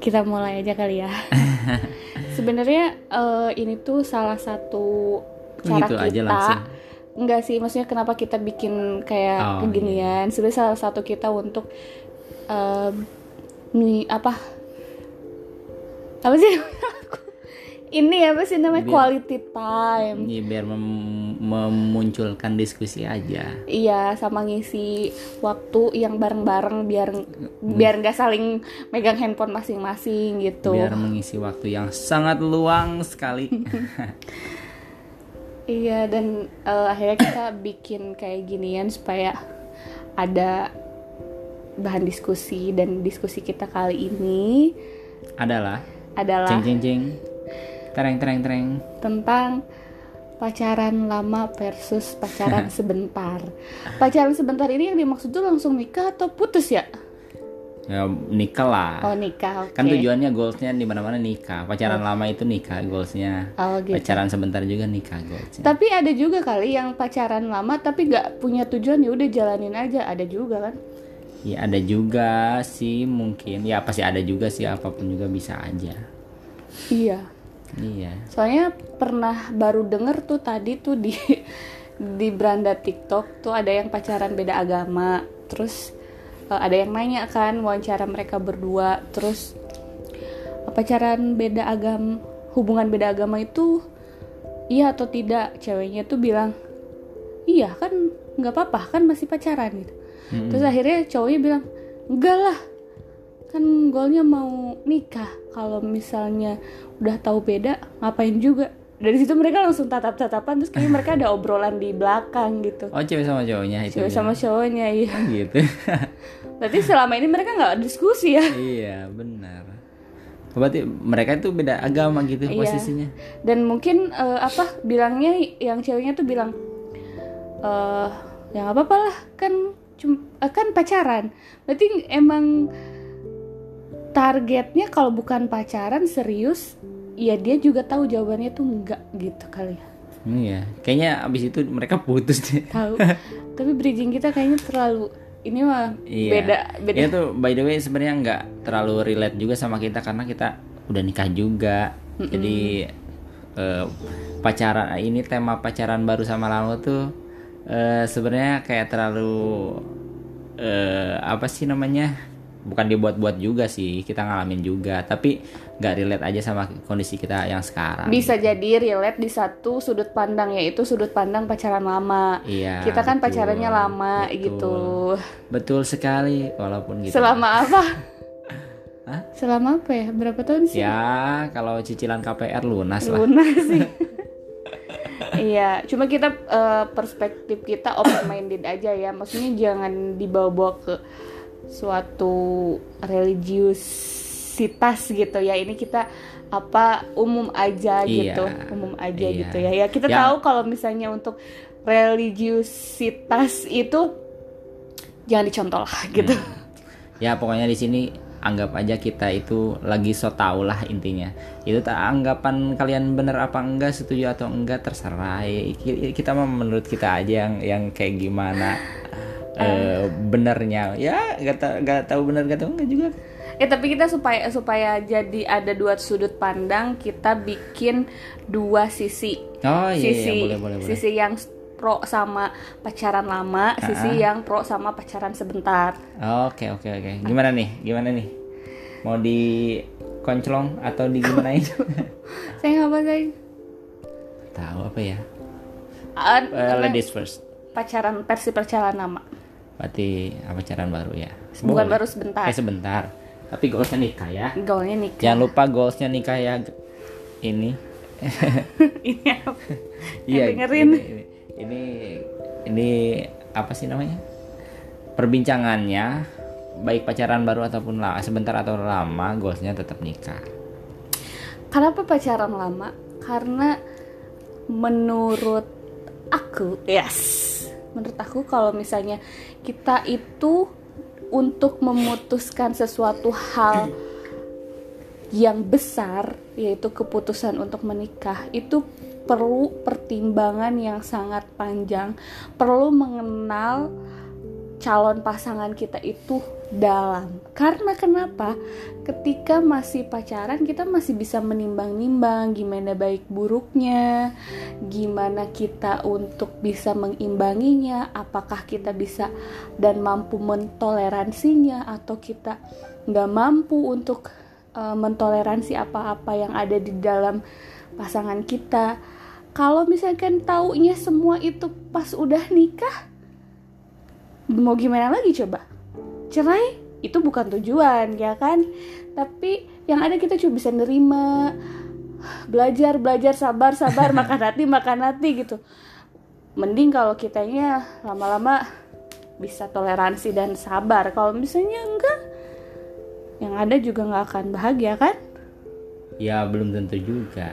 kita mulai aja kali ya. Sebenarnya uh, ini tuh salah satu cara Gitu aja kita. langsung. Enggak sih, maksudnya kenapa kita bikin kayak Oh, beginian? Sebenarnya salah satu kita untuk uh, nih apa? Apa sih? ini apa sih namanya Biar- quality time? Iya, biar mem- memunculkan diskusi aja. Iya, sama ngisi waktu yang bareng-bareng biar biar nggak saling megang handphone masing-masing gitu. Biar mengisi waktu yang sangat luang sekali. Iya dan eh, akhirnya kita bikin kayak ginian supaya ada bahan diskusi dan diskusi kita kali ini Adalah adalah ceng ceng ceng. Tereng tereng tereng. tentang pacaran lama versus pacaran sebentar. Pacaran sebentar ini yang dimaksud tuh langsung nikah atau putus ya? Ya nikah lah. Oh nikah, oke. Kan tujuannya goalsnya di mana-mana nikah. Pacaran lama itu nikah goalsnya. Oh gitu. Pacaran sebentar juga nikah goalsnya. Tapi ada juga kali yang pacaran lama tapi nggak punya tujuan ya udah jalanin aja. Ada juga kan? Ya ada juga sih mungkin. Ya pasti ada juga sih apa pun juga bisa aja. Iya. Iya. Soalnya pernah baru denger tuh tadi tuh di di beranda TikTok tuh ada yang pacaran beda agama. Terus eh, ada yang nanya kan wawancara mereka berdua. Terus pacaran beda agama, hubungan beda agama itu iya atau tidak? Ceweknya tuh bilang iya kan nggak apa-apa kan masih pacaran gitu. Terus akhirnya cowoknya bilang enggak lah kan goalnya mau nikah kalau misalnya udah tahu beda ngapain juga dari situ mereka langsung tatap tatapan terus kayak mereka ada obrolan di belakang gitu Oh cewek sama cowoknya itu. cewek ya? sama cowoknya iya gitu. berarti selama ini mereka nggak diskusi ya iya benar. Berarti mereka itu beda agama gitu Iya. posisinya. dan mungkin eh, apa bilangnya yang ceweknya tuh bilang eh ya nggak apa-apa lah kan cum- eh, kan pacaran berarti emang targetnya kalau bukan pacaran serius ya dia juga tahu jawabannya tuh enggak gitu kali ya Iya. Kayaknya abis itu mereka putus deh. tahu tapi bridging kita kayaknya terlalu ini mah Iya. beda beda Ini tuh by the way sebenarnya nggak terlalu relate juga sama kita karena kita udah nikah juga. Jadi eh, pacaran ini tema pacaran baru sama lama tuh eh, sebenarnya kayak terlalu eh, apa sih namanya? Bukan dibuat-buat juga sih, kita ngalamin juga, tapi nggak relate aja sama kondisi kita yang sekarang. bisa jadi relate di satu sudut pandang yaitu sudut pandang pacaran lama Iya. kita kan betul, pacarannya lama betul. gitu Betul sekali, walaupun gitu. selama apa Hah? selama apa ya berapa tahun sih Ya, kalau cicilan KPR lunas lah. lunas sih iya cuma kita eh, perspektif kita open minded aja ya maksudnya jangan dibawa-bawa ke suatu religiusitas gitu ya ini kita apa umum aja Iya. gitu umum aja Iya. gitu ya ya kita Ya. tahu kalau misalnya untuk religiusitas itu jangan dicontoh lah gitu Ya, pokoknya di sini anggap aja kita itu lagi so tau lah intinya. Itu tak anggapan kalian bener apa enggak, setuju atau enggak terserah. Ya, ki- Kita mah menurut kita aja yang yang kayak gimana eh benernya. Ya, nggak ta- nggak tahu bener nggak tahu enggak juga. Eh tapi kita supaya supaya jadi ada dua sudut pandang kita bikin dua sisi. Oh iya, iya, sisi boleh boleh boleh. sisi yang pro sama pacaran lama, sisi yang pro sama pacaran sebentar. Oke oke oke. Gimana nih? Gimana nih? Mau di konclong atau di gimanain? Saya nggak apa saya tahu apa ya? Eh, ladies first. pacaran versi pacaran lama, Berarti apa pacaran baru ya? bukan Boleh. baru sebentar. Eh sebentar. Tapi goalsnya nikah ya. Goalnya nikah. Jangan lupa goalsnya nikah ya. Ini. Ini apa? Iya. dengerin. Ini, ini, ini, ini apa sih namanya? Perbincangannya baik pacaran baru ataupun lama, sebentar atau lama, goalsnya tetap nikah. Kenapa pacaran lama? Karena menurut aku, yes, menurut aku kalau misalnya kita itu untuk memutuskan sesuatu hal yang besar, yaitu keputusan untuk menikah, itu perlu pertimbangan yang sangat panjang perlu mengenal calon pasangan kita itu dalam. Karena kenapa? Ketika masih pacaran kita masih bisa menimbang-nimbang gimana baik buruknya gimana kita untuk bisa mengimbanginya apakah kita bisa dan mampu mentoleransinya atau kita nggak mampu untuk uh, mentoleransi apa-apa yang ada di dalam pasangan kita. Kalau misalkan taunya semua itu pas udah nikah mau gimana lagi coba? Cerai itu bukan tujuan ya kan? Tapi yang ada kita cuma bisa nerima belajar belajar sabar sabar makan hati makan hati gitu. Mending kalau kitanya lama-lama bisa toleransi dan sabar. Kalau misalnya enggak yang ada juga nggak akan bahagia kan? Ya belum tentu juga.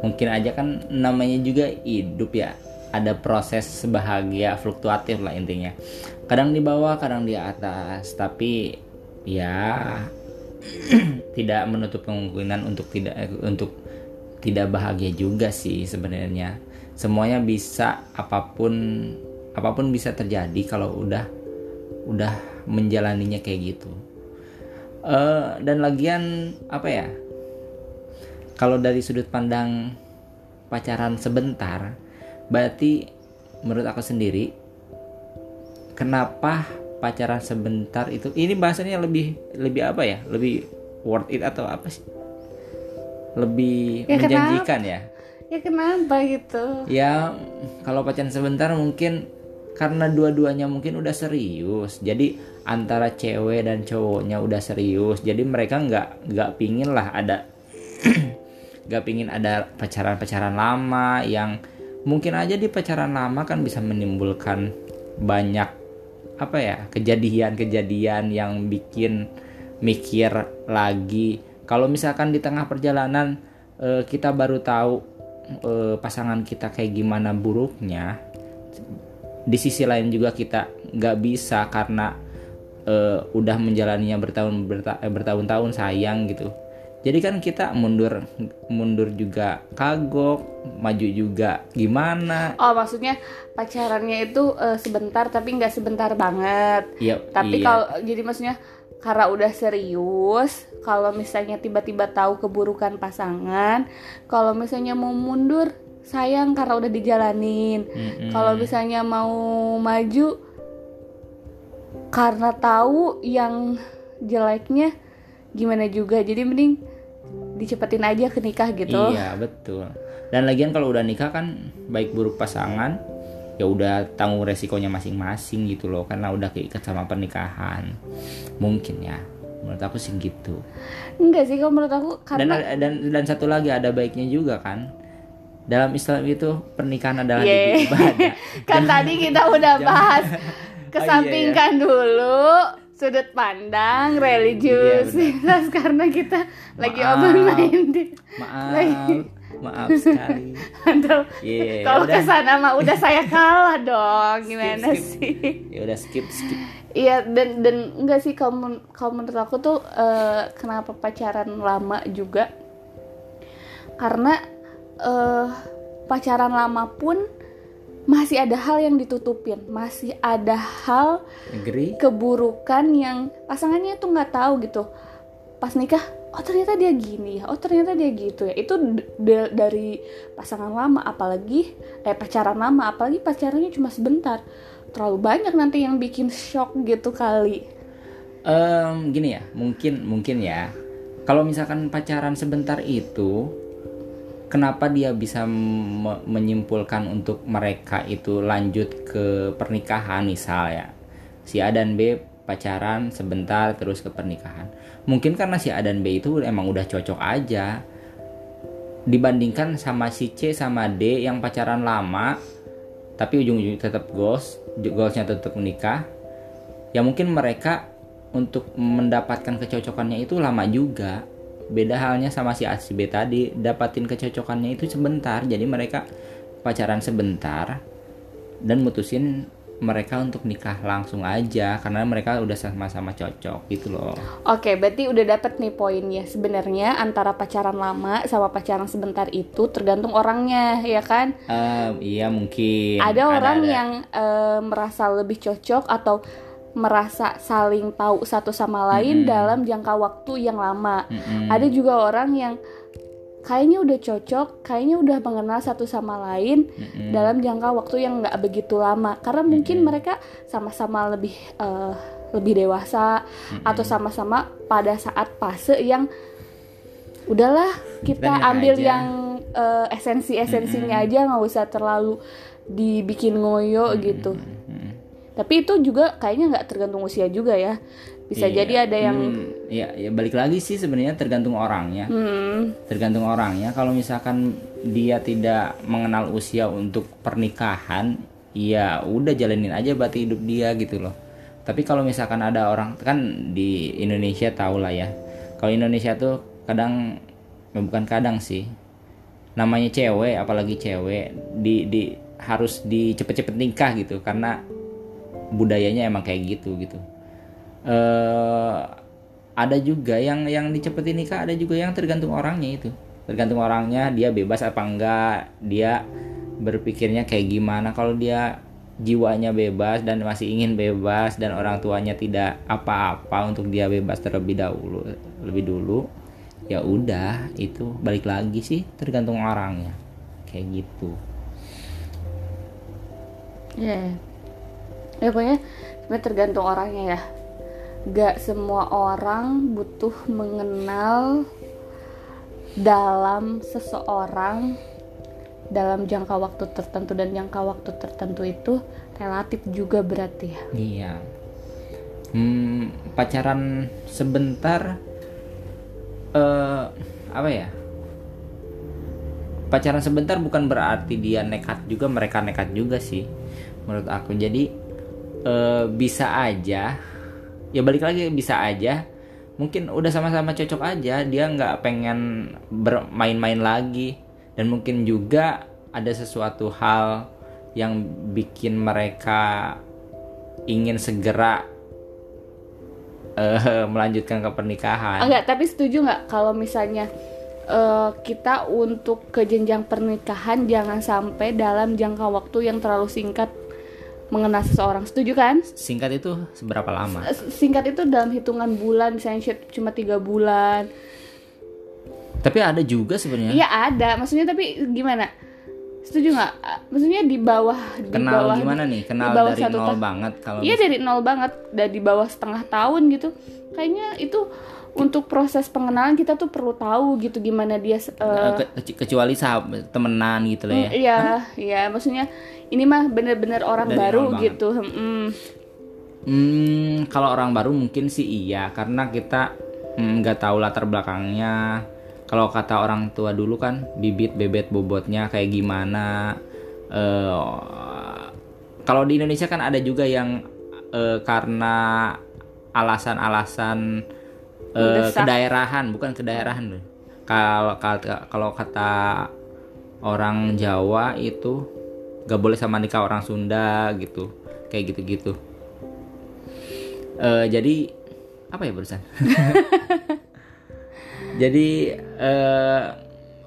Mungkin aja kan namanya juga hidup ya ada proses bahagia fluktuatif lah intinya. Kadang di bawah kadang di atas. Tapi ya tidak menutup kemungkinan untuk tidak untuk tidak bahagia juga sih sebenarnya. Semuanya bisa apa pun apa pun bisa terjadi kalau udah udah menjalaninya kayak gitu. Uh, dan lagian apa ya kalau dari sudut pandang pacaran sebentar berarti menurut aku sendiri kenapa pacaran sebentar itu ini bahasanya lebih lebih apa ya? Lebih worth it atau apa sih? Lebih ya, menjanjikan kenapa? ya? Ya kenapa gitu? Ya kalau pacaran sebentar mungkin karena dua-duanya mungkin udah serius. Jadi antara cewek dan cowoknya udah serius. Jadi mereka nggak nggak pingin lah ada nggak pingin ada pacaran-pacaran lama yang mungkin aja di pacaran lama kan bisa menimbulkan banyak apa ya kejadian-kejadian yang bikin mikir lagi. Kalau misalkan di tengah perjalanan uh, kita baru tahu uh, pasangan kita kayak gimana buruknya di sisi lain juga kita nggak bisa karena uh, udah menjalaninya bertahun bertahun-tahun sayang gitu jadi kan kita mundur mundur juga kagok maju juga gimana oh maksudnya pacarannya itu uh, sebentar tapi nggak sebentar banget iya tapi iya. kalau jadi maksudnya karena udah serius kalau misalnya tiba-tiba tahu keburukan pasangan kalau misalnya mau mundur sayang karena udah dijalanin mm -hmm. kalau misalnya mau maju karena tahu yang jeleknya gimana juga jadi mending dicepetin aja ke nikah gitu. Iya betul. Dan lagian kalau udah nikah kan baik buruk pasangan ya udah tanggung resikonya masing-masing gitu loh. Karena udah keikat sama pernikahan. Mungkin ya. Menurut aku sih gitu. Enggak sih kalau menurut aku karena dan dan dan satu lagi ada baiknya juga kan. Dalam Islam itu pernikahan adalah yeah. ibadah kan tadi kita udah bahas. Kesampingkan oh, iya, iya. dulu sudut pandang religiusitas iya, karena kita maaf, lagi open minded. Maaf. Lagi. Maaf sekali. Aduh. Yeah, kalau ke sana mah udah saya kalah dong. Gimana skip, skip. sih? Ya udah skip skip. Iya dan dan enggak sih kalau kalau menurut aku tuh uh, kenapa pacaran lama juga karena uh, pacaran lama pun masih ada hal yang ditutupin, masih ada hal Agree. keburukan yang pasangannya tuh nggak tahu gitu. Pas nikah, oh ternyata dia gini ya, oh ternyata dia gitu ya. Itu dari pasangan lama, apalagi eh pacaran lama, apalagi pacarannya cuma sebentar. Terlalu banyak nanti yang bikin shock gitu kali. Um, gini ya, mungkin mungkin ya. Kalau misalkan pacaran sebentar itu kenapa dia bisa me menyimpulkan untuk mereka itu lanjut ke pernikahan misal ya. Si A dan B pacaran sebentar terus ke pernikahan. Mungkin karena si A dan B itu emang udah cocok aja. Dibandingkan sama si C sama D yang pacaran lama tapi ujung-ujungnya tetap goals goalsnya tetap menikah ya mungkin mereka untuk mendapatkan kecocokannya itu lama juga beda halnya sama si A si B tadi dapatin kecocokannya itu sebentar jadi mereka pacaran sebentar dan mutusin mereka untuk nikah langsung aja karena mereka udah sama-sama cocok gitu loh. Oke, berarti udah dapet nih poinnya. Sebenarnya antara pacaran lama sama pacaran sebentar itu tergantung orangnya, ya kan? Eh, iya mungkin. Ada orang ada. yang eh, merasa lebih cocok atau merasa saling tahu satu sama lain dalam jangka waktu yang lama. Mm-mm. Ada juga orang yang kayaknya udah cocok, kayaknya udah mengenal satu sama lain Mm-mm. dalam jangka waktu yang nggak begitu lama. Karena mungkin mereka sama-sama lebih eh, lebih dewasa atau sama-sama pada saat fase yang udahlah kita, Kita ambil aja. yang eh, esensi-esensinya aja nggak usah terlalu dibikin ngoyo gitu. Tapi itu juga kayaknya nggak tergantung usia juga ya. Bisa Iya. jadi ada yang Hmm, ya, ya balik lagi sih sebenarnya tergantung orangnya. hmm, tergantung orangnya kalau misalkan dia tidak mengenal usia untuk pernikahan ya udah jalanin aja berarti hidup dia gitu loh tapi kalau misalkan ada orang kan di Indonesia tau lah ya kalau Indonesia tuh kadang ya bukan kadang sih namanya cewek apalagi cewek di di harus dicepet-cepet nikah gitu karena budayanya emang kayak gitu gitu. Eh ada juga yang yang dicepetin nikah ada juga yang tergantung orangnya itu. Tergantung orangnya dia bebas apa enggak dia berpikirnya kayak gimana. Kalau dia jiwanya bebas dan masih ingin bebas dan orang tuanya tidak apa-apa untuk dia bebas terlebih dahulu lebih dulu ya udah itu balik lagi sih tergantung orangnya. Kayak gitu. Ya ya pokoknya sebenarnya tergantung orangnya ya. Gak semua orang butuh mengenal dalam seseorang dalam jangka waktu tertentu dan jangka waktu tertentu itu relatif juga berarti ya. Iya. Hmm, pacaran sebentar eh apa ya? Pacaran sebentar bukan berarti dia nekat juga, mereka nekat juga sih menurut aku. Jadi eh, bisa aja ya balik lagi bisa aja. Mungkin udah sama-sama cocok aja dia nggak pengen bermain-main lagi. Dan mungkin juga ada sesuatu hal yang bikin mereka ingin segera eh, melanjutkan ke pernikahan. Enggak, tapi setuju nggak kalau misalnya eh, kita untuk ke jenjang pernikahan jangan sampai dalam jangka waktu yang terlalu singkat mengenal seseorang. Setuju kan? Singkat itu seberapa lama? Singkat itu dalam hitungan bulan, misalnya cuma tiga bulan. Tapi ada juga sebenarnya. Iya ada, maksudnya tapi gimana? Setuju nggak? Maksudnya di bawah di Kenal bawah, gimana nih? Kenal bawah dari satu nol banget kalau Iya dari nol banget, dari di bawah setengah tahun gitu. Kayaknya itu untuk proses pengenalan kita tuh perlu tahu gitu gimana dia Eh, ke- ke- kecuali sahabat temenan gitu lah ya. Iya, iya, maksudnya ini mah bener-bener orang Dari baru gitu. Hmm, Hmm, kalau orang baru mungkin sih iya karena kita mm, nggak tahu latar belakangnya. Kalau kata orang tua dulu kan bibit bebet bobotnya kayak gimana. Eh, kalau di Indonesia kan ada juga yang eh, karena alasan-alasan Mendesak. kedaerahan bukan kedaerahan loh. Kalau kata kalau kata orang Jawa itu gak boleh sama nikah orang Sunda gitu kayak gitu-gitu Eh, jadi apa ya barusan jadi eh,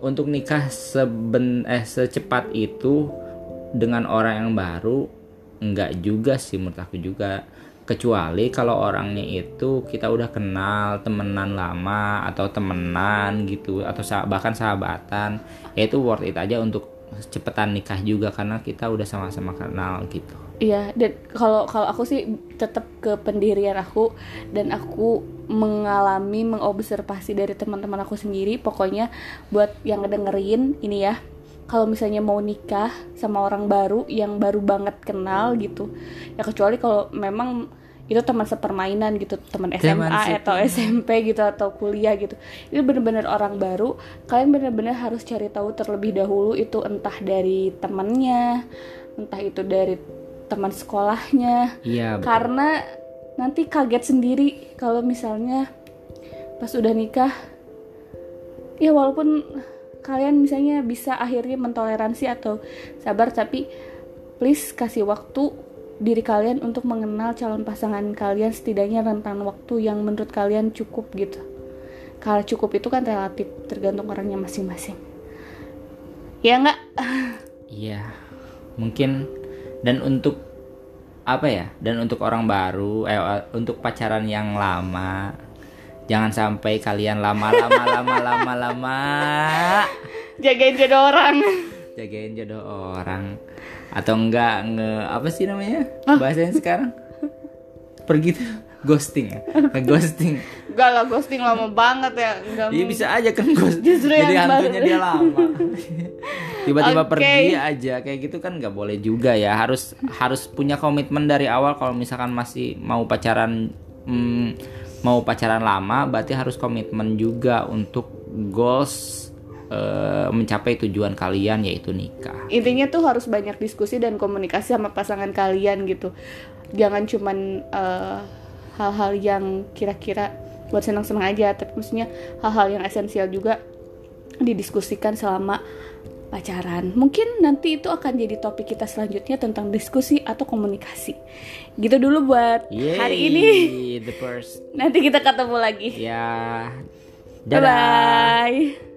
untuk nikah seben eh secepat itu dengan orang yang baru enggak juga sih menurut aku juga kecuali kalau orangnya itu kita udah kenal temenan lama atau temenan gitu atau bahkan sahabatan ya itu worth it aja untuk cepetan nikah juga karena kita udah sama-sama kenal gitu Iya, dan kalau kalau aku sih tetap ke pendirian aku dan aku mengalami mengobservasi dari teman-teman aku sendiri. Pokoknya buat yang ngedengerin ini ya, kalau misalnya mau nikah sama orang baru yang baru banget kenal gitu, ya kecuali kalau memang itu teman sepermainan gitu, teman SMA atau SMP gitu atau kuliah gitu. Itu bener-bener orang baru, kalian bener-bener harus cari tahu terlebih dahulu itu entah dari temannya, entah itu dari teman sekolahnya iya betul. karena nanti kaget sendiri kalau misalnya pas udah nikah ya walaupun kalian misalnya bisa akhirnya mentoleransi atau sabar tapi please kasih waktu diri kalian untuk mengenal calon pasangan kalian setidaknya rentan waktu yang menurut kalian cukup gitu. Kalau cukup itu kan relatif tergantung orangnya masing-masing. Ya nggak? Iya, mungkin dan untuk apa ya? Dan untuk orang baru, eh untuk pacaran yang lama, jangan sampai kalian lama-lama lama-lama lama. Jagain jodoh orang jagain jodoh orang. Atau enggak nge apa sih namanya? Bahasanya sekarang? Pergi tuh ghosting ya? Nge ghosting. Enggak lah ghosting lama banget ya Enggak Iya bisa aja kan ghost Justru jadi hantunya baru. dia lama. Tiba-tiba Oke. pergi aja kayak gitu kan nggak boleh juga ya. Harus harus punya komitmen dari awal kalau misalkan masih mau pacaran hmm, mau pacaran lama berarti harus komitmen juga untuk goals eh, mencapai tujuan kalian yaitu nikah. Intinya tuh harus banyak diskusi dan komunikasi sama pasangan kalian gitu. Jangan cuman eh, hal-hal yang kira-kira buat senang-senang aja tapi maksudnya hal-hal yang esensial juga didiskusikan selama pacaran. Mungkin nanti itu akan jadi topik kita selanjutnya tentang diskusi atau komunikasi. Gitu dulu buat hari Yeay, ini. the first. Nanti kita ketemu lagi. Ya bye dadah. bye